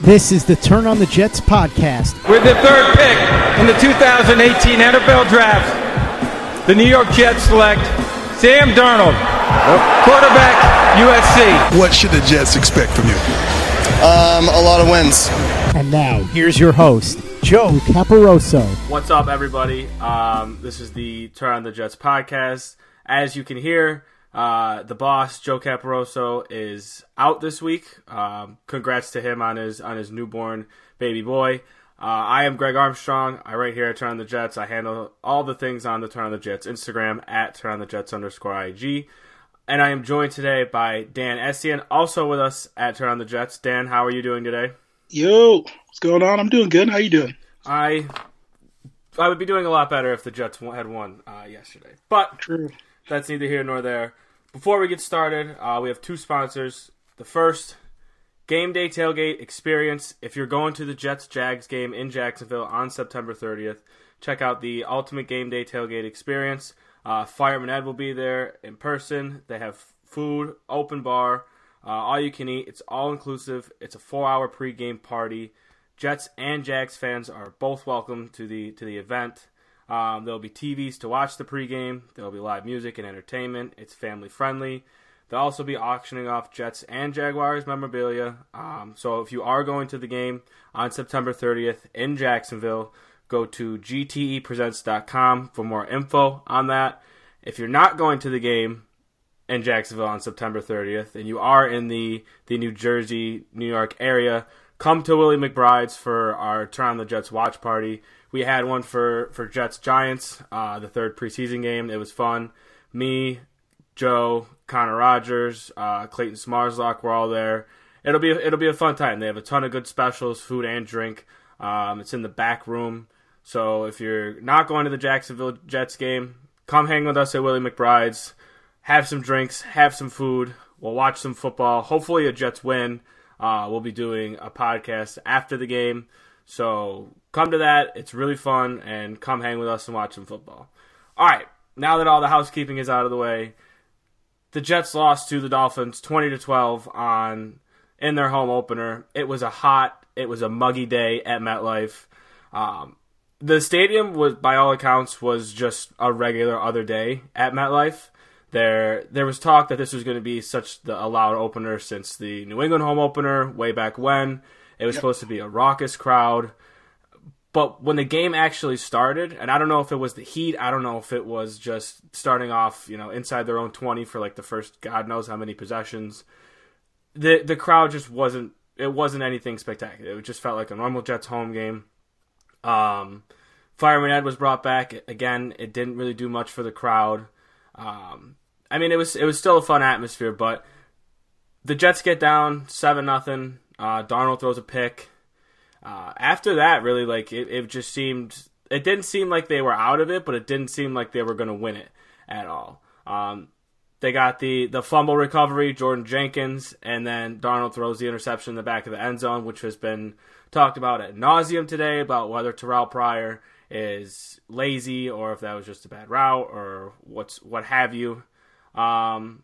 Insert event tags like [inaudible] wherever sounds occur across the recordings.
This is the Turn on the Jets podcast. With the third pick in the 2018 NFL Draft, the New York Jets select Sam Darnold, quarterback, USC. What should the Jets expect from you? Um, a lot of wins. And now, here's your host, Joe Caporoso. What's up, everybody? Um, this is the Turn on the Jets podcast. As you can hear, uh, the boss Joe Caporoso is out this week. Um, congrats to him on his on his newborn baby boy. Uh, I am Greg Armstrong. I write here at Turn on the Jets. I handle all the things on the Turn on the Jets Instagram at Turn on the Jets underscore IG. And I am joined today by Dan Estian, also with us at Turn on the Jets. Dan, how are you doing today? Yo, what's going on? I'm doing good. How you doing? I I would be doing a lot better if the Jets had won uh, yesterday, but True. That's neither here nor there. Before we get started, uh, we have two sponsors. The first, Game Day Tailgate Experience. If you're going to the Jets Jags game in Jacksonville on September 30th, check out the Ultimate Game Day Tailgate Experience. Uh, Fireman Ed will be there in person. They have food, open bar, uh, all you can eat. It's all inclusive. It's a four-hour pregame party. Jets and Jags fans are both welcome to the to the event. Um, there'll be TVs to watch the pregame. There'll be live music and entertainment. It's family friendly. They'll also be auctioning off Jets and Jaguars memorabilia. Um, so if you are going to the game on September 30th in Jacksonville, go to gtepresents.com for more info on that. If you're not going to the game in Jacksonville on September 30th and you are in the, the New Jersey, New York area, come to Willie McBride's for our Turn on the Jets watch party. We had one for, for Jets Giants, uh, the third preseason game. It was fun. Me, Joe, Connor Rogers, uh, Clayton Smarslock were all there. It'll be it'll be a fun time. They have a ton of good specials, food and drink. Um, it's in the back room. So if you're not going to the Jacksonville Jets game, come hang with us at Willie McBride's. Have some drinks, have some food. We'll watch some football. Hopefully, a Jets win. Uh, we'll be doing a podcast after the game. So come to that. It's really fun, and come hang with us and watch some football. All right. Now that all the housekeeping is out of the way, the Jets lost to the Dolphins 20 to 12 on in their home opener. It was a hot, it was a muggy day at MetLife. Um, the stadium was, by all accounts, was just a regular other day at MetLife. There, there was talk that this was going to be such the, a loud opener since the New England home opener way back when. It was yep. supposed to be a raucous crowd. But when the game actually started, and I don't know if it was the heat, I don't know if it was just starting off, you know, inside their own 20 for like the first God knows how many possessions. The the crowd just wasn't it wasn't anything spectacular. It just felt like a normal Jets home game. Um, Fireman Ed was brought back again. It didn't really do much for the crowd. Um, I mean, it was it was still a fun atmosphere, but the Jets get down seven nothing. Uh, Darnold throws a pick. Uh, after that, really, like it, it just seemed it didn't seem like they were out of it, but it didn't seem like they were going to win it at all. Um, they got the the fumble recovery, Jordan Jenkins, and then Darnold throws the interception in the back of the end zone, which has been talked about at nauseum today about whether Terrelle Pryor is lazy or if that was just a bad route or what's what have you. Um,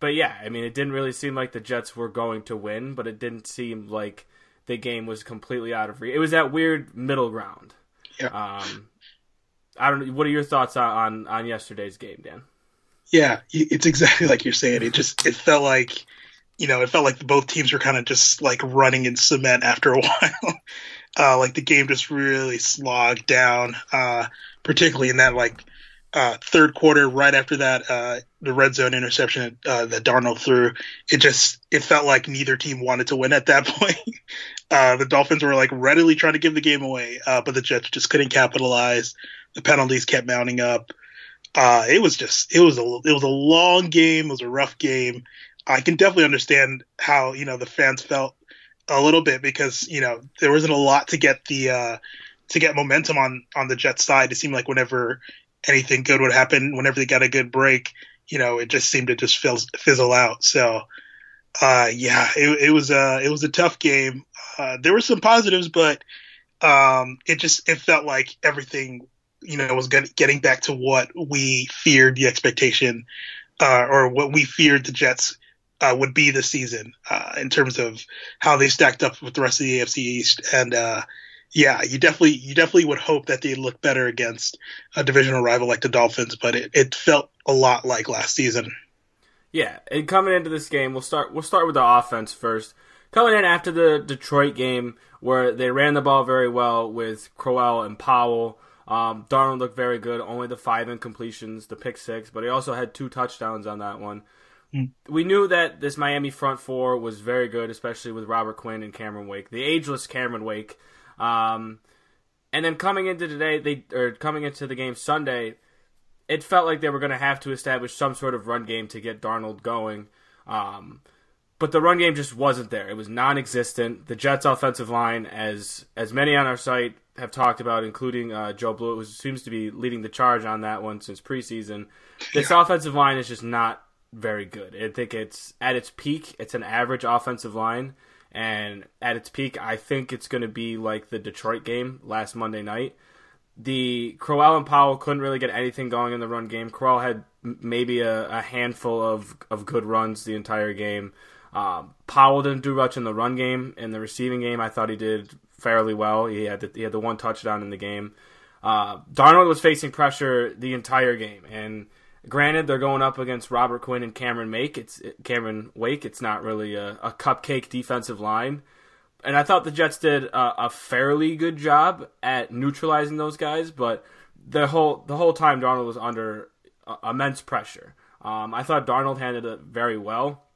but yeah, I mean, it didn't really seem like the Jets were going to win, but it didn't seem like the game was completely out of reach. It was that weird middle ground. Yeah. Um, I don't. What are your thoughts on, on on yesterday's game, Dan? Yeah, it's exactly like you're saying. It just it felt like, you know, it felt like both teams were kind of just like running in cement after a [laughs] while. uh, like the game just really slogged down, uh, particularly in that like uh, third quarter, right after that, uh, the red zone interception uh, that Darnold threw, it just it felt like neither team wanted to win at that [laughs] point. Uh, the Dolphins were like readily trying to give the game away, uh, but the Jets just couldn't capitalize. The penalties kept mounting up. Uh, it was just it was a it was a long game. It was a rough game. I can definitely understand how you know the fans felt a little bit because you know there wasn't a lot to get the to get momentum on on the Jets side. It seemed like whenever anything good would happen whenever they got a good break. You know, it just seemed to just fizz, fizzle out. So, uh, yeah, it, it was a it was a tough game. Uh, there were some positives, but um, it just it felt like everything you know was get, getting back to what we feared the expectation uh, or what we feared the Jets uh, would be this season uh, in terms of how they stacked up with the rest of the AFC East. And uh, yeah, you definitely you definitely would hope that they look better against a divisional rival like the Dolphins, but it, it felt a lot like last season. Yeah, and coming into this game, we'll start we'll start with the offense first. Coming in after the Detroit game, where they ran the ball very well with Crowell and Powell. Um, Darnold looked very good. Only the five incompletions, the pick six, but he also had two touchdowns on that one. Mm. We knew that this Miami front four was very good, especially with Robert Quinn and Cameron Wake, the ageless Cameron Wake. Um, and then coming into today, they or coming into the game Sunday, it felt like they were going to have to establish some sort of run game to get Darnold going. Um, but the run game just wasn't there. It was non-existent. The Jets' offensive line, as as many on our site have talked about, including uh, Joe Blue, who seems to be leading the charge on that one since preseason. This yeah. offensive line is just not very good. I think it's at its peak, it's an average offensive line, and at its peak, I think it's going to be like the Detroit game last Monday night. The Crowell and Powell couldn't really get anything going in the run game. Crowell had maybe a, a handful of, of good runs the entire game. Um, Powell didn't do much in the run game. In the receiving game, I thought he did fairly well. He had the, he had the one touchdown in the game. Uh, Darnold was facing pressure the entire game, and granted, they're going up against Robert Quinn and Cameron Make. It's Cameron Wake. It's not really a, a cupcake defensive line, and I thought the Jets did a, a fairly good job at neutralizing those guys. But the whole the whole time, Darnold was under immense pressure. Um, I thought Darnold handled it very well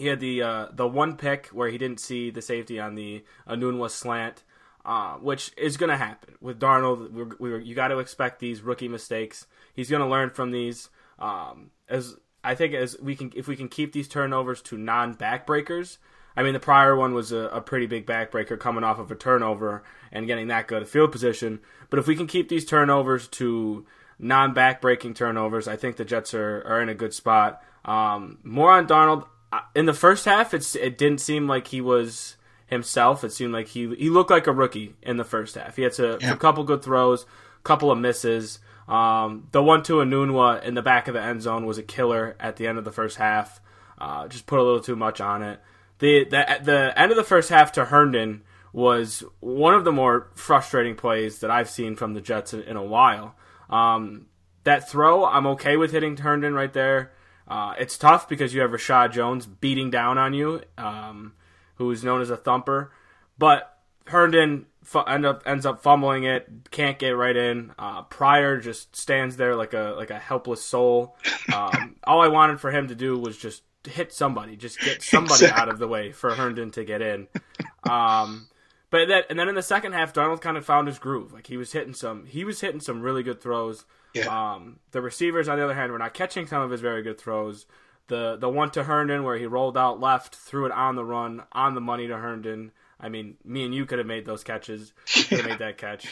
he had the uh, the one pick where he didn't see the safety on the Enunwa slant, uh, which is going to happen with Darnold. We're, we're, you got to expect these rookie mistakes. He's going to learn from these. Um, as I think as we can, if we can keep these turnovers to non backbreakers. I mean, the Pryor one was a, a pretty big backbreaker coming off of a turnover and getting that good a field position. But if we can keep these turnovers to non backbreaking turnovers, I think the Jets are, are in a good spot. Um, more on Darnold. in the first half, it's it didn't seem like he was himself. It seemed like he he looked like a rookie in the first half. He had to, yeah. a couple good throws, couple of misses. Um, the one to Enunwa in the back of the end zone was a killer at the end of the first half. Uh, just put a little too much on it. The, the the end of the first half to Herndon was one of the more frustrating plays that I've seen from the Jets in, in a while. Um, that throw, I'm okay with hitting Herndon right there. Uh, it's tough because you have Reshad Jones beating down on you, um, who is known as a thumper. But Herndon fu- end up ends up fumbling it, can't get right in. Uh, Pryor just stands there like a like a helpless soul. Um, [laughs] all I wanted for him to do was just hit somebody, just get somebody exactly. out of the way for Herndon to get in. Um, but that and then in the second half, Darnold kind of found his groove. Like he was hitting some, he was hitting some really good throws. Yeah. Um, the receivers, on the other hand, were not catching some of his very good throws. The the one to Herndon where he rolled out left, threw it on the run, on the money to Herndon. I mean, me and you could have made those catches. [laughs] Could have made that catch.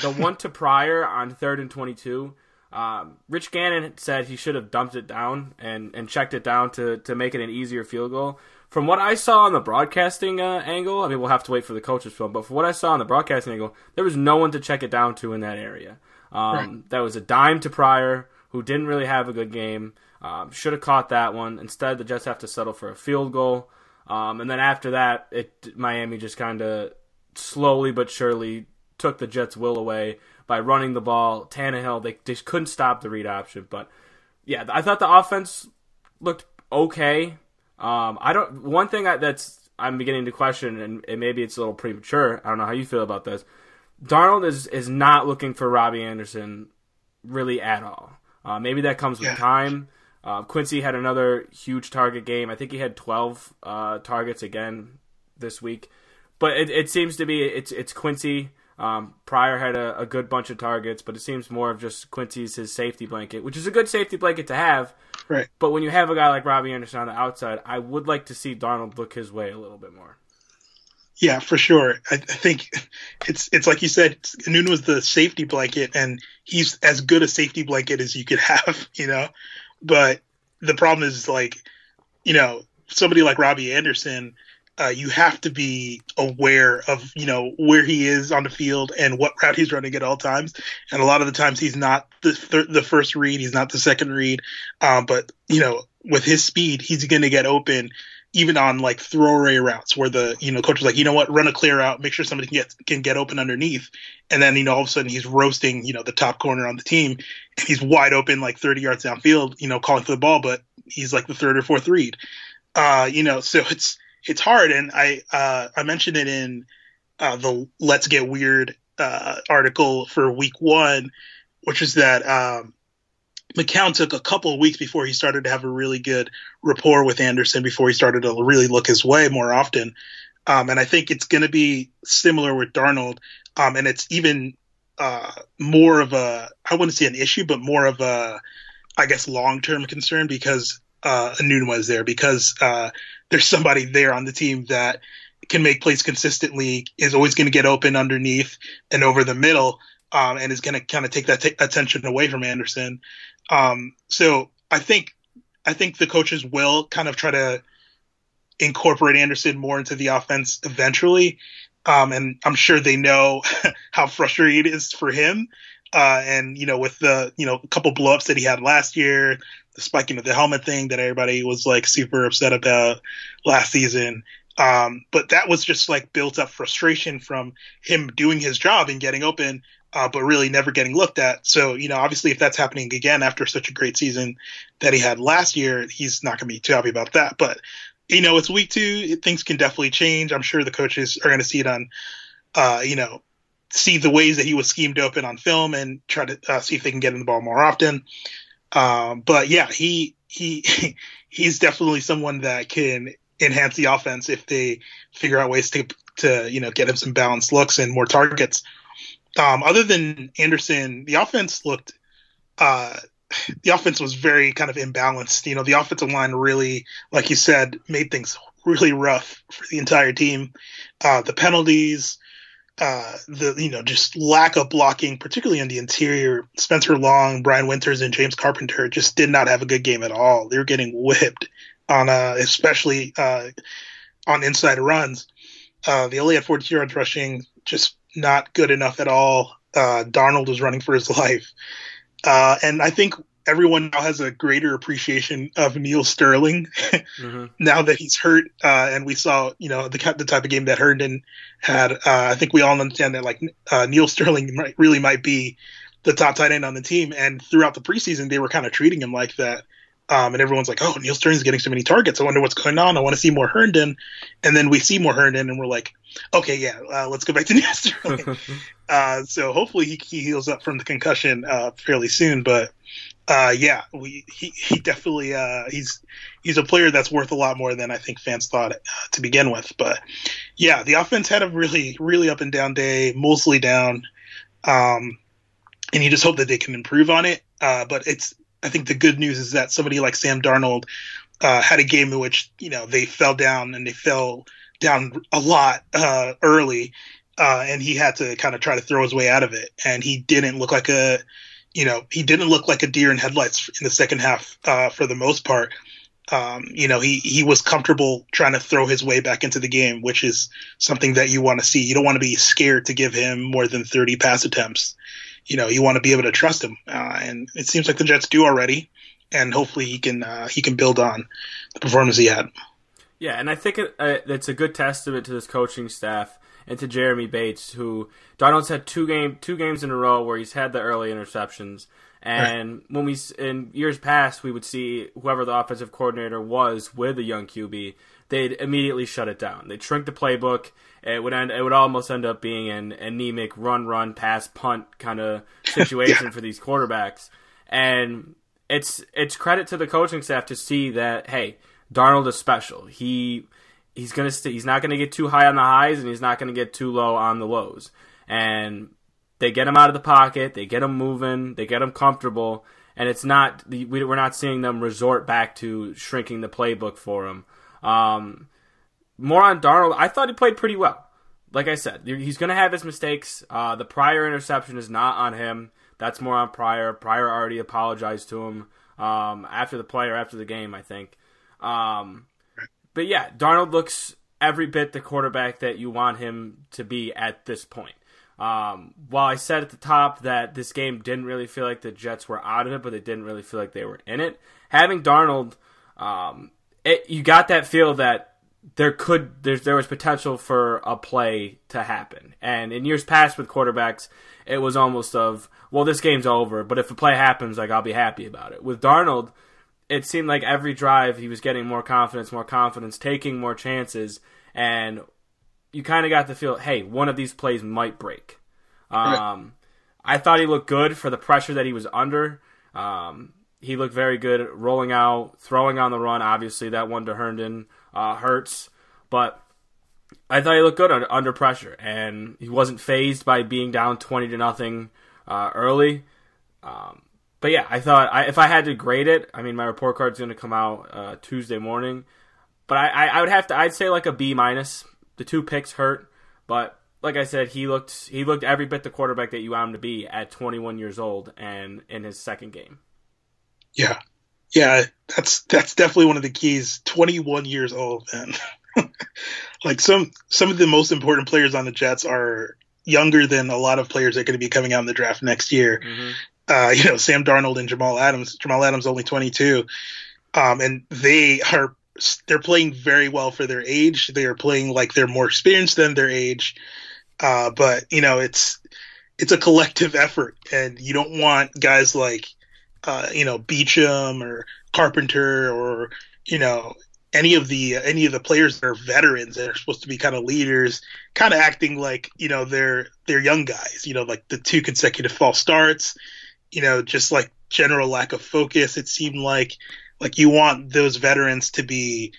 The one to Pryor on third and twenty-two. Um, Rich Gannon said he should have dumped it down and, and checked it down to, to make it an easier field goal. From what I saw on the broadcasting uh, angle, I mean, we'll have to wait for the coaches' film, but from what I saw on the broadcasting angle, there was no one to check it down to in that area. Um, right. That was a dime to Pryor, who didn't really have a good game. Um, should have caught that one. Instead, the Jets have to settle for a field goal. Um, and then after that, it Miami just kind of slowly but surely took the Jets' will away by running the ball. Tannehill, they just couldn't stop the read option. But yeah, I thought the offense looked okay. Um, I don't. One thing I, that's I'm beginning to question, and, and maybe it's a little premature. I don't know how you feel about this. Darnold is is not looking for Robbie Anderson really at all. Uh, maybe that comes with yeah. time. Uh, Quincy had another huge target game. I think he had 12 uh, targets again this week. But it, it seems to be it's it's Quincy. Um, Pryor had a, a, good bunch of targets, but it seems more of just Quincy's his safety blanket, which is a good safety blanket to have. Right. But when you have a guy like Robbie Anderson on the outside, I would like to see Darnold look his way a little bit more. Yeah, for sure. I, I think it's it's like you said. Noon was the safety blanket, and he's as good a safety blanket as you could have, [laughs] you know. But the problem is like, you know, somebody like Robbie Anderson, uh, you have to be aware of you know where he is on the field and what route he's running at all times. And a lot of the times he's not the th- the first read, he's not the second read. Um, but you know, with his speed, he's going to get open even on like throwaway routes where the you know coach is like, you know what, run a clear out, make sure somebody can get can get open underneath, and then you know all of a sudden he's roasting you know the top corner on the team, and he's wide open like 30 yards downfield, you know, calling for the ball, but he's like the third or fourth read, uh, you know, so it's it's hard, and I uh, I mentioned it in uh, the Let's Get Weird uh, article for week one, which is that um, McCown took a couple of weeks before he started to have a really good rapport with Anderson before he started to really look his way more often. Um, and I think it's going to be similar with Darnold. Um, and it's even uh, more of a, I wouldn't say an issue, but more of a, I guess, long term concern because uh, was there, because uh, there's somebody there on the team that can make plays consistently, is always going to get open underneath and over the middle. Um, and is going to kind of take that t- attention away from Anderson. Um, so I think I think the coaches will kind of try to incorporate Anderson more into the offense eventually. Um, and I'm sure they know [laughs] how frustrating it is for him. Uh, and you know, with the you know a couple blowups that he had last year, the spiking of the helmet thing that everybody was like super upset about last season. Um, but that was just like built up frustration from him doing his job and getting open, uh, but really never getting looked at. So, you know, obviously, if that's happening again after such a great season that he had last year, he's not going to be too happy about that. But, you know, it's week two. Things can definitely change. I'm sure the coaches are going to see it on, uh, you know, see the ways that he was schemed open on film and try to uh, see if they can get in the ball more often. Um, but yeah, he he [laughs] he's definitely someone that can enhance the offense if they figure out ways to to you know get him some balanced looks and more targets. Um, other than Anderson, the offense looked uh, [sighs] the offense was very kind of imbalanced. You know, the offensive line really, like you said, made things really rough for the entire team. Uh, the penalties, uh, the you know just lack of blocking, particularly on the interior. Spencer Long, Brian Winters, and James Carpenter just did not have a good game at all. They were getting whipped on, uh, especially uh, on inside runs. Uh, they only had 42 yards rushing, just not good enough at all. Uh, Darnold was running for his [laughs] life. Uh, and I think everyone now has a greater appreciation of Neal Sterling [laughs] mm-hmm. now that he's hurt. Uh, and we saw, you know, the, the type of game that Herndon had. Uh, I think we all understand that, like, uh, Neal Sterling might, really might be the top tight end on the team. And throughout the preseason, they were kind of treating him like that. Um, and everyone's like, "Oh, Neil Stern's getting so many targets. I wonder what's going on. I want to see more Herndon." And then we see more Herndon, and we're like, "Okay, yeah, uh, let's go back to [laughs] Neal Sterling." [laughs] uh, so hopefully he, he heals up from the concussion uh, fairly soon. But uh, yeah, we he, he definitely uh, he's he's a player that's worth a lot more than I think fans thought uh, to begin with. But yeah, the offense had a really really up and down day, mostly down. Um, and you just hope that they can improve on it. but it's I think the good news is that somebody like Sam Darnold uh, had a game in which you know they fell down and they fell down a lot uh, early, uh, and he had to kind of try to throw his way out of it. And he didn't look like a, you know, he didn't look like a deer in headlights in the second half uh, for the most part. Um, you know, he he was comfortable trying to throw his way back into the game, which is something that you want to see. You don't want to be scared to give him more than 30 pass attempts you know you want to be able to trust him, uh, and it seems like the Jets do already, and hopefully he can uh, he can build on the performance he had. Yeah, and I think it, uh, it's a good testament to this coaching staff and to Jeremy Bates, who Darnold's had two game two games in a row where he's had the early interceptions. And right. when we in years past, we would see whoever the offensive coordinator was with a young QB, they'd immediately shut it down. They'd shrink the playbook. It would end. It would almost end up being an anemic run, run, pass, punt kind of situation yeah. for these quarterbacks. And it's it's credit to the coaching staff to see that hey, Darnold is special. He he's gonna st- he's not gonna get too high on the highs and he's not gonna get too low on the lows. And they get him out of the pocket, they get him moving, they get him comfortable, and it's not we're not seeing them resort back to shrinking the playbook for him. Um, more on Darnold. I thought he played pretty well. Like I said, he's going to have his mistakes. Uh, the Pryor interception is not on him. That's more on Pryor. Pryor already apologized to him um, after the play or after the game, I think. Um, but yeah, Darnold looks every bit the quarterback that you want him to be at this point. Um, while I said at the top that this game didn't really feel like the Jets were out of it, but they didn't really feel like they were in it, having Darnold – um, it, you got that feel that there could there's there was potential for a play to happen. And in years past with quarterbacks, it was almost of well, this game's over, but if a play happens, like I'll be happy about it. With Darnold, it seemed like every drive he was getting more confidence, more confidence, taking more chances, and you kind of got the feel, hey, one of these plays might break. Um, I thought he looked good for the pressure that he was under. Um, he looked very good rolling out, throwing on the run. Obviously, that one to Herndon uh, hurts, but I thought he looked good under, pressure, and he wasn't phased by being down twenty to nothing uh, early. Um, but yeah, I thought I, if I had to grade it, I mean, my report card's going to come out uh, Tuesday morning, but I, I, I would have to, I'd say like a B minus. The two picks hurt, but like I said, he looked he looked every bit the quarterback that you want him to be at 21 years old and in his second game. Yeah, yeah, that's that's definitely one of the keys. 21 years old, man. [laughs] like some some of the most important players on the Jets are younger than a lot of players that are going to be coming out in the draft next year. Mm-hmm. Uh, you know, Sam Darnold and Jamal Adams. Jamal Adams only 22, um, and they are they're playing very well for their age. They are playing like they're more experienced than their age. Uh, but you know, it's it's a collective effort, and you don't want guys like uh, you know Beachum or Carpenter or you know any of the any of the players that are veterans that are supposed to be kind of leaders, kind of acting like you know they're they're young guys. You know, like the two consecutive false starts. You know, just like general lack of focus. It seemed like like you want those veterans to be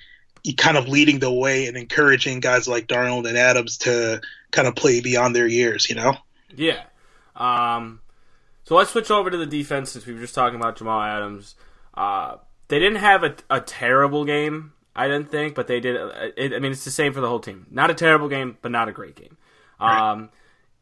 kind of leading the way and encouraging guys like Darnold and Adams to kind of play beyond their years, you know? Yeah. Um, so let's switch over to the defense since we were just talking about Jamal Adams. Uh, they didn't have a, a, terrible game, I didn't think, but they did. Uh, it, I mean, it's the same for the whole team. Not a terrible game, but not a great game. Right. Um,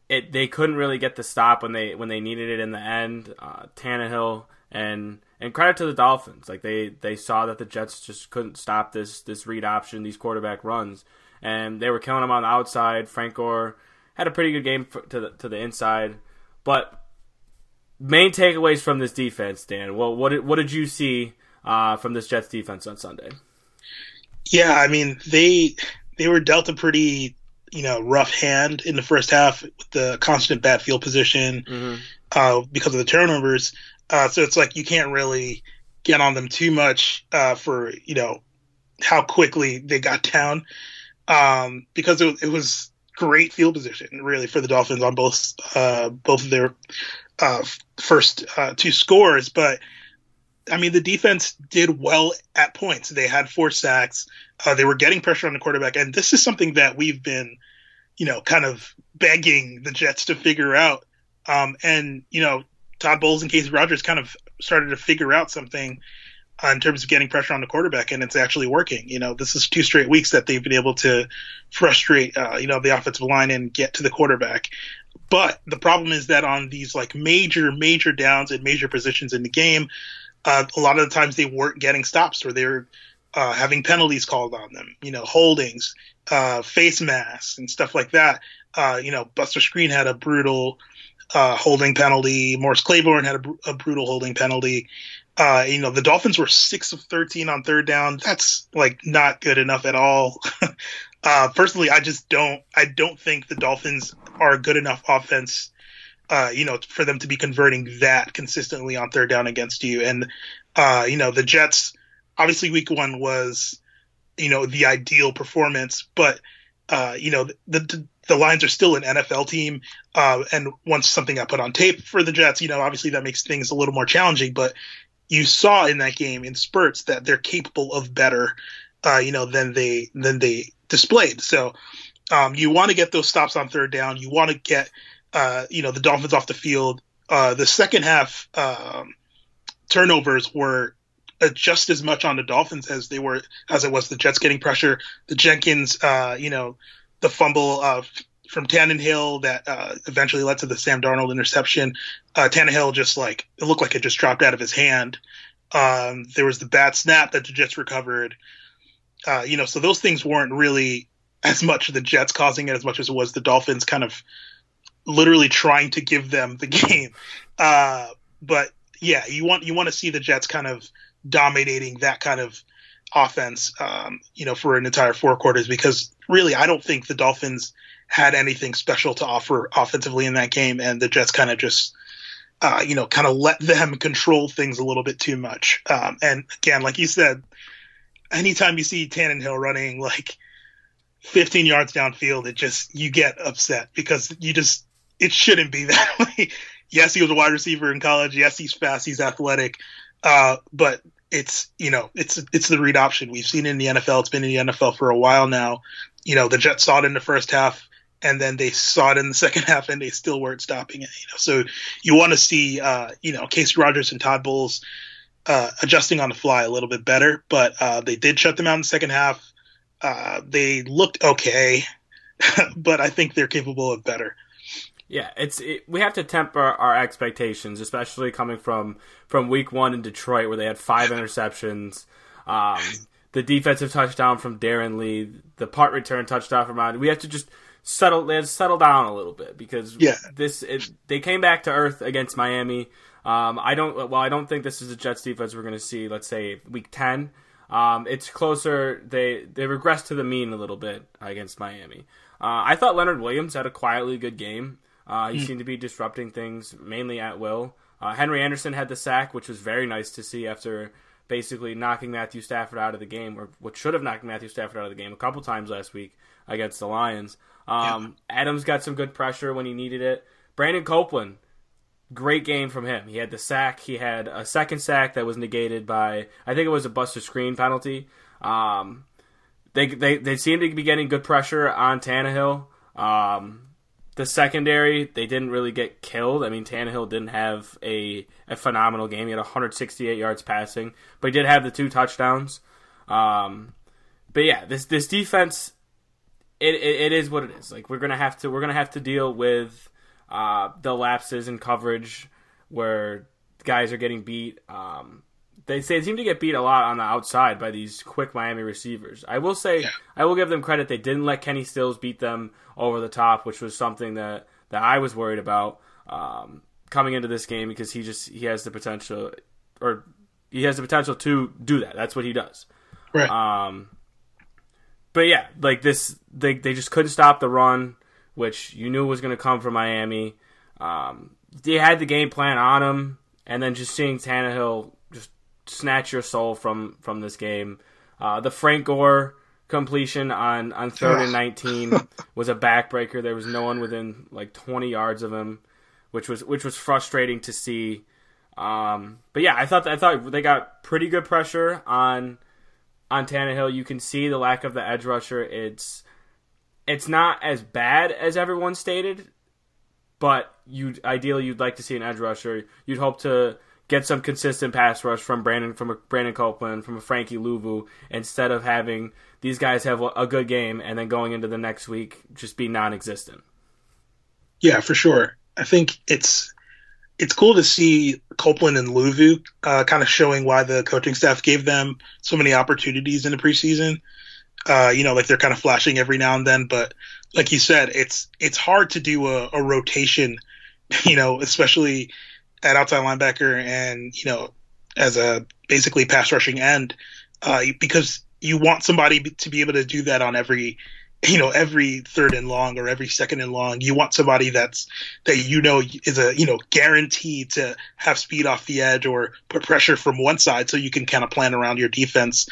it they couldn't really get the stop when they when they needed it in the end. Uh, Tannehill and and credit to the Dolphins. Like they they saw that the Jets just couldn't stop this this read option, these quarterback runs, and they were killing them on the outside. Frank Gore had a pretty good game for, to the to the inside, but main takeaways from this defense, Dan. Well, what did, what did you see uh, from this Jets defense on Sunday? Yeah, I mean they they were dealt a pretty you know rough hand in the first half with the constant bad field position mm-hmm. uh, because of the turnovers. Uh, so it's like you can't really get on them too much uh, for you know how quickly they got down um, because it, it, was great field position really for the Dolphins on both uh, both of their uh, first uh, two scores. But I mean, the defense did well at points. They had four sacks. Uh, they were getting pressure on the quarterback, and this is something that we've been, you know, kind of begging the Jets to figure out. Um, and you know, Todd Bowles and Kacy Rodgers kind of started to figure out something in terms of getting pressure on the quarterback, and it's actually working. You know, this is two straight weeks that they've been able to frustrate, uh, you know, the offensive line and get to the quarterback. But the problem is that on these like major, major downs and major positions in the game, uh, a lot of the times they weren't getting stops or they're uh, having penalties called on them. You know, holdings, uh, face masks, and stuff like that. Uh, you know, Buster Skrine had a brutal uh, holding penalty. Morris Claiborne had a, a brutal holding penalty. Uh, you know, the Dolphins were six of 13 on third down. That's like not good enough at all. [laughs] uh, personally, I just don't, I don't think the Dolphins are a good enough offense, uh, you know, for them to be converting that consistently on third down against you. And, uh, you know, the Jets, obviously week one was, you know, the ideal performance, but, uh, you know, the, the, the Lions are still an NFL team. Uh, and once something got put on tape for the Jets, you know, obviously that makes things a little more challenging. But you saw in that game in spurts that they're capable of better, uh, you know, than they than they displayed. So um, you want to get those stops on third down. You want to get uh, you know the Dolphins off the field. Uh, the second half um, turnovers were just as much on the Dolphins as they were as it was the Jets getting pressure. The Jenkins, uh, you know, the fumble uh, from Tannehill that uh, eventually led to the Sam Darnold interception. Uh, Tannehill just like it looked like it just dropped out of his hand. Um, there was the bad snap that the Jets recovered. Uh, you know, so those things weren't really as much the Jets causing it as much as it was the Dolphins kind of literally trying to give them the [laughs] game. Uh, but yeah, you want you want to see the Jets kind of dominating that kind of offense, um, you know, for an entire four quarters because really I don't think the Dolphins had anything special to offer offensively in that game, and the Jets kind of just. Uh, you know, kind of let them [laughs] control things a little bit too much. Um, and again, like you said, anytime you see Tannehill running like 15 yards downfield, it just you get upset because you just it shouldn't be [laughs] that way. yes, he was a wide receiver in college. Yes, he's fast. He's athletic. Uh, but it's you know it's it's the read option. We've seen in the NFL. It's been in the NFL for a while now. You know the Jets saw it in the first half, and then they saw it in the [laughs] second half, and they still weren't stopping it. You know, so you want to see uh, you know Kacy Rodgers and Todd Bowles uh, adjusting on the fly a little bit better, but uh, they did shut them out in the second half. Uh, they looked okay, [laughs] but I think they're capable of better. Yeah, it's it, we have to temper our expectations, especially coming from from Week One in Detroit, where they had five interceptions. Um, the defensive touchdown from Darron Lee, the part return touchdown from Rod. We have to just settle they have to settle down a little bit because yeah. this it, they came back to earth against Miami. Um, I don't well I don't think this is a Jets defense we're going to see. Let's say Week Ten. Um, it's closer. They they regress to the mean a little bit against Miami. Uh, I thought Leonard Williams had a quietly good game. Uh, he mm. seemed to be disrupting things mainly at will. Uh, Henry Anderson had the sack, which was very nice to see after basically knocking Matthew Stafford out of the game, or what should have knocked Matthew Stafford out of the game a couple times last week against the Lions. Um, yeah. Adams got some good pressure when he needed it. Brandon Copeland, great game from him. He had the sack. He had a second sack that was negated by I think it was a Buster Skrine penalty. Um, they they they seem to be getting good pressure on Tannehill. Um, the secondary, they didn't really get killed. I mean, Tannehill didn't have a, a phenomenal game. He had 168 yards passing, but he did have the two touchdowns. Um, but yeah, this this defense, it, it, it is what it is. Like we're gonna have to we're gonna have to deal with uh, the lapses in coverage where guys are getting beat. Um, they they seem to get beat a lot on the outside by these quick Miami receivers. I will say yeah. I will give them credit. They didn't let Kenny Stills beat them over the top, which was something that, that I was worried about um, coming into this game because he just he has the potential or he has the potential to do that. That's what he does. Right. Um, but yeah, like this, they they just couldn't stop the run, which you knew was going to come from Miami. Um, they had the game plan on him, and then just seeing Tannehill snatch your soul from from this game. Uh, the Frank Gore completion on on third and nineteen [laughs] was a backbreaker. There was no one within like twenty yards of him, which was which was frustrating to see. Um, but yeah, I thought I thought they got pretty good pressure on on Tannehill. You can see the lack of the edge rusher. It's it's not as bad as everyone stated, but you ideally you'd like to see an edge rusher. You'd hope to get some consistent pass rush from Brandon from a Brandon Copeland from a Frankie Luvu instead of having these guys have a good game and then going into the next week just be non-existent. Yeah, for sure. I think it's it's cool to see Copeland and Luvu uh, kind of showing why the coaching staff gave them so many opportunities in the preseason. Uh, you know, like they're kind of flashing every now and then, but like you said, it's it's hard to do a, a rotation. [laughs] You know, especially at outside linebacker and you know as a basically pass rushing end, uh, because you want somebody to be able to do that on every you know every third and long or every second and long. You want somebody that's that you know is a you know guaranteed to have speed off the edge or put pressure from one side so you can kind of plan around your defense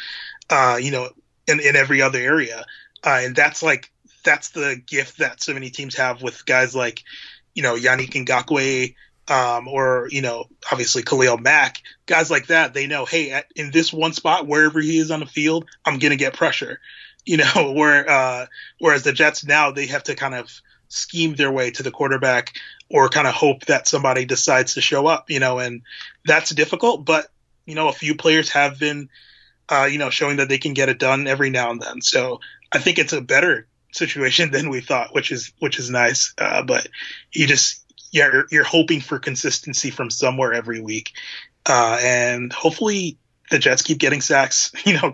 uh you know in, in every other area. Uh, and that's like that's the gift that so many teams have with guys like you know Yannick Ngakoue um, or you know, obviously Khalil Mack, guys like that, they know, hey, at, in this one spot, wherever he is on the field, I'm gonna get pressure. [laughs] You know, where uh, whereas the Jets now they have to kind of scheme their way to the quarterback or kind of hope that somebody decides to show up. You know, and that's difficult, but you know, a few players have been, uh, you know, showing that they can get it done every now and then. So I think it's a better situation [laughs] than we thought, which is which is nice. Uh, but you just you're, you're hoping for consistency from somewhere every week, uh, and hopefully the Jets keep getting sacks, [laughs] you know,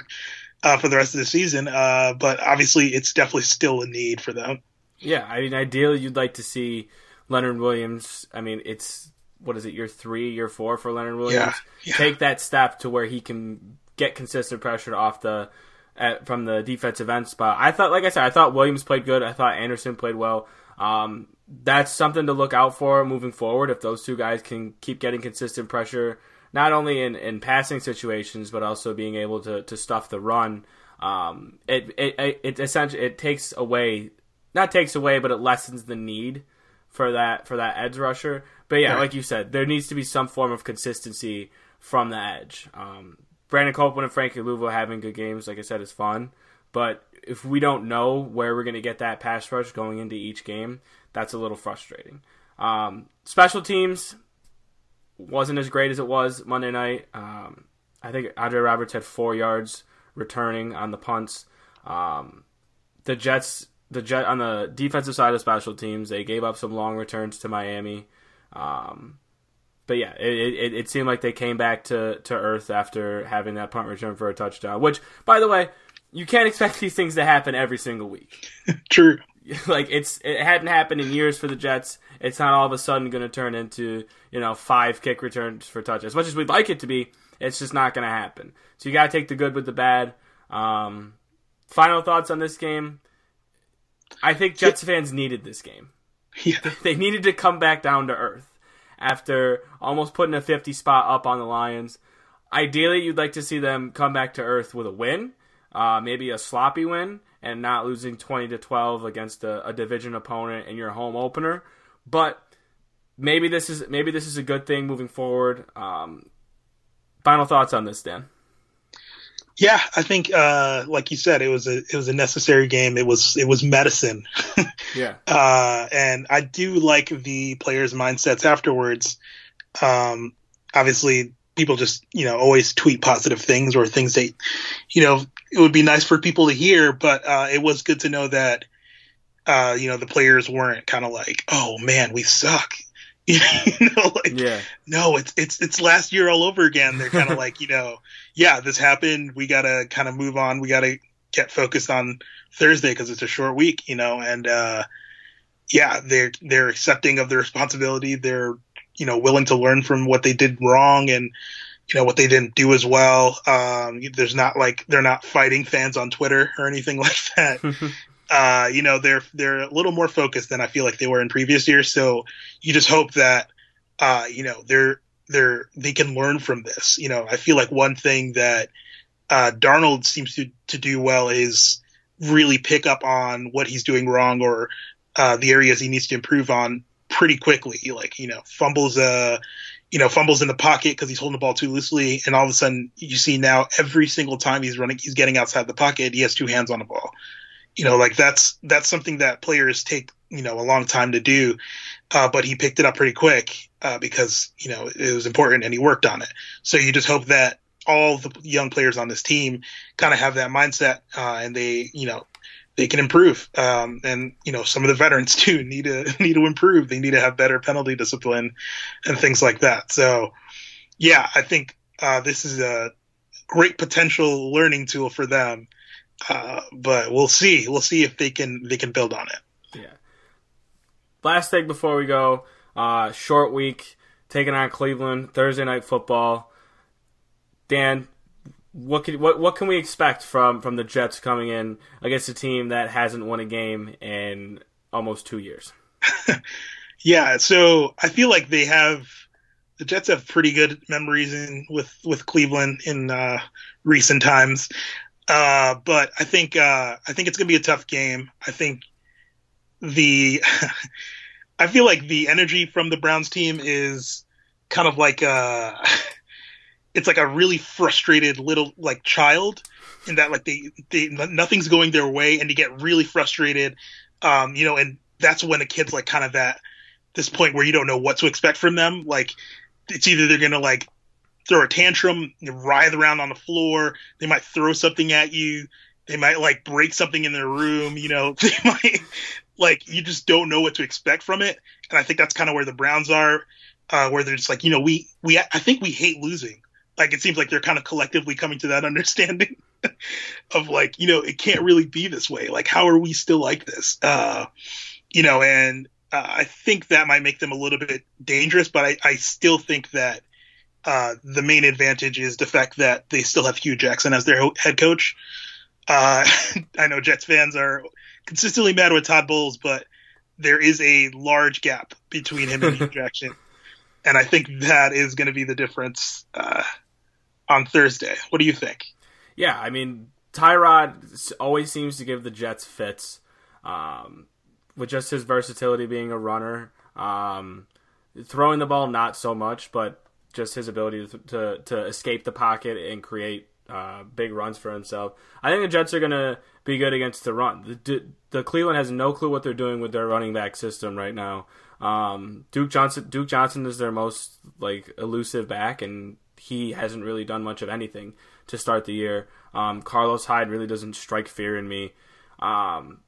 uh, for the rest of the season. Uh, but obviously, it's definitely still a need for them. Yeah, I mean, ideally, you'd like to see Leonard Williams. I mean, it's what is it, year three, year four for Leonard Williams? Yeah, yeah. Take that step to where he can get consistent pressure off the at, from the defensive end spot. I thought, like I said, I thought Williams played good. I thought Anderson played well. Um, that's something to look out for moving forward. If those two guys can keep getting consistent pressure, not only in, in passing situations, but also being able to, to stuff the run, um, it, it, it, essentially it takes away, not takes away, but it lessens the need for that for that edge rusher. But yeah, right. like you said, there needs to be some form of consistency from the edge. Um, Brandon Copeland and Frankie Luvu having good games, like I said, is fun. But if we don't know where we're going to get that pass rush going into each game, that's a little frustrating. Um, special teams wasn't as great as it was Monday night. Um, I think Andre Roberts had four yards returning on the punts. Um, the Jets, the Jet on the defensive side of special teams, they gave up some long returns to Miami. Um, but yeah, it, it, it, seemed like they came back to, to earth after having that punt return for a touchdown. Which, by the way, you can't expect these things to happen every single week. [laughs] True. [laughs] Like it's it hadn't happened in years for the Jets. It's not all of a sudden going to turn into you know five kick returns for touchdowns. As much as we'd like it to be, it's just not going to happen. So you got to take the good with the bad. Um, final thoughts on this game. I think Jets fans needed this game. [laughs] Yeah. They needed to come back down to earth after almost putting a 50 spot up on the Lions. Ideally, you'd like to see them come back to earth with a win uh, maybe a sloppy win and not losing 20 to 12 against a, a, division opponent in your home opener. But maybe this is maybe this is a good thing moving forward. Um, final thoughts on this, Dan? Yeah, I think uh, like you said, it was a it was a necessary game. It was it was medicine. [laughs] yeah. Uh, and I do like the players' mindsets afterwards. Um, obviously, people just you know always tweet positive things or things they you know it would be nice for people to hear but uh, it was good to know that uh, you know the players weren't kind of like oh man we suck. [laughs] You know like yeah. no it's it's it's last year all over again. They're kind of [laughs] like you know yeah this happened. We gotta kind of move on. We gotta get focused on thursday because it's a short week you know and uh yeah they're they're accepting of the responsibility. They're you know willing to learn from what they did wrong and you know what they didn't do as well. Um, there's not like they're not fighting fans on Twitter or anything [laughs] like that. [laughs] uh, you know they're they're a little more focused than I feel like they were in previous years. So you just hope that uh, you know they're they're they can learn from this. You know I feel like one thing that uh, Darnold seems to to do well is really pick up on what he's doing wrong or uh, the areas he needs to improve on pretty quickly. Like you know, fumbles uh, you know, fumbles in the pocket because he's holding the ball too loosely, and all of a sudden you see now every single time he's running, he's getting outside the pocket, he has two hands on the ball. You know, like that's that's something that players take you know a long time to do, uh, but he picked it up pretty quick uh, because you know it was important and he worked on it. So you just hope that all the young players on this team kind of have that mindset uh, and they you know they can improve. Um, and you know, some of the veterans [laughs] too need to [laughs] need to improve. They need to have better penalty discipline and things like that. So, yeah, I think uh, this is a great potential learning tool for them. Uh, but we'll see. We'll see if they can they can build on it. Yeah. Last thing before we go, uh, short week taking on Cleveland Thursday night football. Dan, what can what what can we expect from from the Jets coming in against a team that hasn't won a game in almost two years? [laughs] yeah, so I feel like they have the Jets have pretty good memories in with with Cleveland in uh, recent times, uh, but I think uh, I think it's gonna be a tough game. I think the [laughs] I feel like the energy from the Browns team is kind of like uh [laughs] it's like a really frustrated little like child in that like they, they nothing's going their way and they get really frustrated um you know and that's when a kid's like kind of that this point where you don't know what to expect from them. Like it's either they're gonna like throw a tantrum writhe around on the floor they might throw something at you they might like break something in their room you know [laughs] they might like you just don't know what to expect from it. And i think that's kind of where the browns are uh, where they're just like you know we we i think we hate losing like it seems like they're kind of collectively coming to that [laughs] understanding of like you know it can't really be this way. Like how are we still like this? Uh you know and uh, i think that might make them a little bit dangerous but I, I still think that Uh, the main advantage is the fact that they still have Hue Jackson as their ho- head coach. Uh, [laughs] I know Jets fans are consistently mad with Todd Bowles, but there is a large gap between him and Hue [laughs] Jackson, and I think that is going to be the difference uh, on Thursday. What do you think? Yeah, I mean, Tyrod always seems to give the Jets fits, um, with just his versatility being a runner. Um, throwing the ball, not so much, but just his ability to to, to escape the pocket and create uh, big runs for himself. I think the Jets are going to be good against the run. The, the Cleveland has no clue what they're doing with their running back system right now. Um, Duke Johnson Duke Johnson is their most like elusive back, and he hasn't really done much of anything to start the year. Um, Carlos Hyde really doesn't strike fear in me. Um,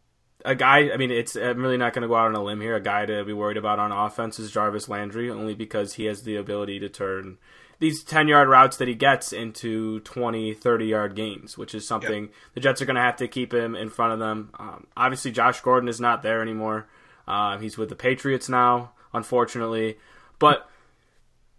a guy, I mean, it's I'm really not going to go out on a limb here. A guy to be worried about on offense is Jarvis Landry, only because he has the ability to turn these 10 yard routes that he gets into 20, 30 yard gains, which is something yep. the Jets are going to have to keep him in front of them. Um, obviously, Josh Gordon is not there anymore. Uh, he's with the Patriots now, unfortunately. But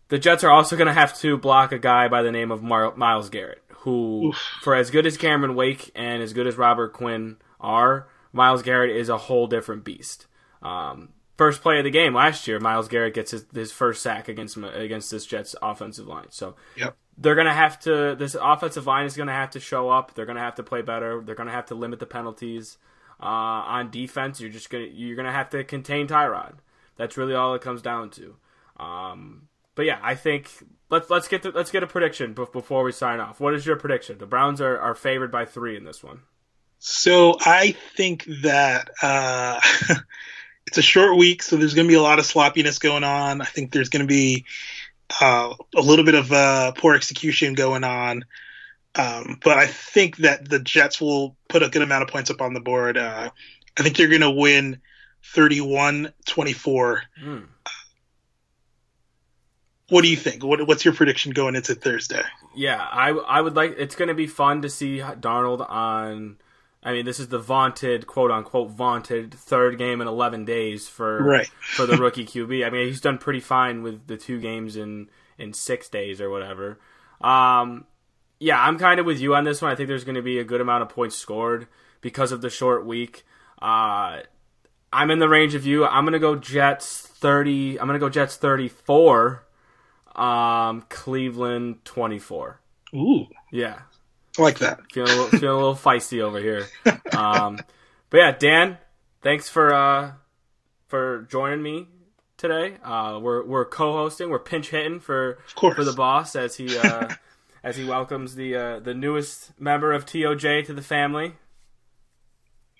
the Jets are also going to have to block a guy by the name of Mar- Myles Garrett, who, Oof. for as good as Cameron Wake and as good as Robert Quinn are, Myles Garrett is a whole different beast. Um, first play of the game last year, Myles Garrett gets his, his first sack against against this Jets offensive line. So yep. they're gonna have to. This offensive line is gonna have to show up. They're gonna have to play better. They're gonna have to limit the penalties. Uh, on defense, you're just gonna you're gonna have to contain Tyrod. That's really all it comes down to. Um, but yeah, I think let's let's get to, let's get a prediction before we sign off. What is your prediction? The Browns are, are favored by three in this one. So I think that uh, [laughs] it's a short week, so there's going to be a lot of sloppiness going on. I think there's going to be uh, a little bit of uh, poor execution going on. Um, but I think that the Jets will put a good amount of points up on the board. Uh, I think they're going to win 31 24. Mm. What do you think? What, what's your prediction going into Thursday? Yeah, I, I would like. It's going to be fun to see Darnold on I mean, this is the vaunted, quote unquote, vaunted third game in 11 days for right. [laughs] for the rookie QB. I mean, he's done pretty fine with the two games in in six days or whatever. Um, yeah, I'm kind of with you on this one. I think there's going to be a good amount of points scored because of the short week. Uh, I'm in the range of you. I'm going to go Jets 30. I'm going to go Jets 34. Um, Cleveland 24. Ooh. Yeah. I like that. Feeling a little, feeling a little feisty over here. Um, [laughs] but yeah, Dan, thanks for uh, for joining me today. Uh, we're we're co-hosting. We're pinch hitting for for the boss as he uh, [laughs] as he welcomes the uh, the newest member of TOJ to the family.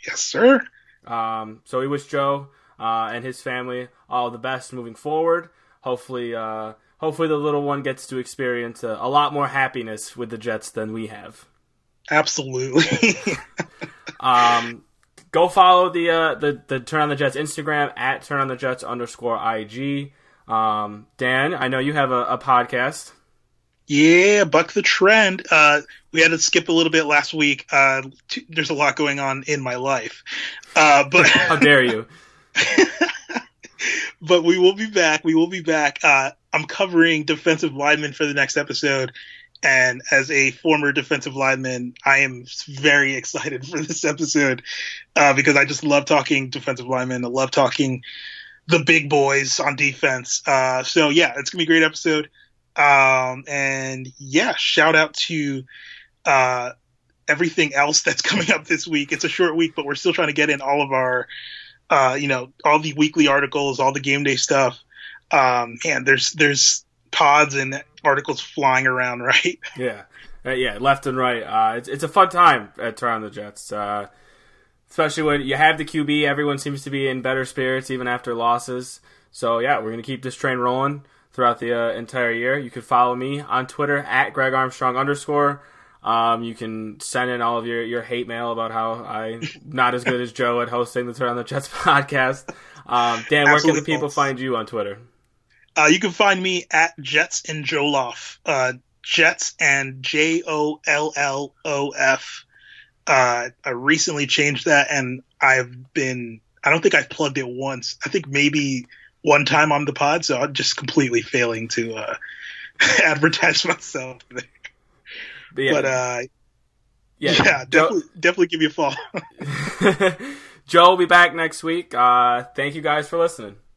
Yes, sir. Um, so we wish Joe uh, and his family all the best moving forward. Hopefully, uh, hopefully the little one gets to experience a, a lot more happiness with the Jets than we have. Absolutely. [laughs] um, go follow the uh, the the Turn on the Jets Instagram at Turn on the Jets underscore IG. Um, Dan, I know you have a, a podcast. Yeah, buck the trend. Uh, we had to skip a little bit last week. Uh, t- there's a lot going on in my life, uh, but how dare you? [laughs] but we will be back. We will be back. Uh, I'm covering defensive linemen for the next episode. And as a former defensive lineman, I am very excited for this episode uh, because I just love talking defensive linemen. I love talking the big boys on defense. Uh, so yeah, it's gonna be a great episode. Um, and yeah, shout out to uh, everything else that's [laughs] coming up this week. It's a short week, but we're still trying to get in all of our, uh, you know, all the weekly articles, all the game day stuff um, and there's there's pods and articles flying around, [laughs] right? Yeah, uh, yeah, left and right. Uh, it's it's a fun time at Turn on the Jets, uh, especially when you have the QB. Everyone seems to be in better spirits even after losses. So yeah, we're gonna keep this train rolling throughout the uh, entire year. You can follow me on Twitter at Greg Armstrong underscore. Um, you can send in all of your, your hate mail about how I'm not as good as Joe at hosting the Turn on the Jets [laughs] podcast. Um, Dan, where can the people false. find you on Twitter? Uh, you can find me at Jets and Jollof. Uh, Jets and J O L L O F. Uh, I recently changed that, and I've been. I don't think I've plugged it once. I think maybe one time on the pod, so I'm just completely failing to uh, [laughs] advertise myself. [laughs] But yeah, But uh, yeah, yeah, Joe- definitely, definitely give me a follow. [laughs] Joe will be back next week. Uh, thank you guys for listening.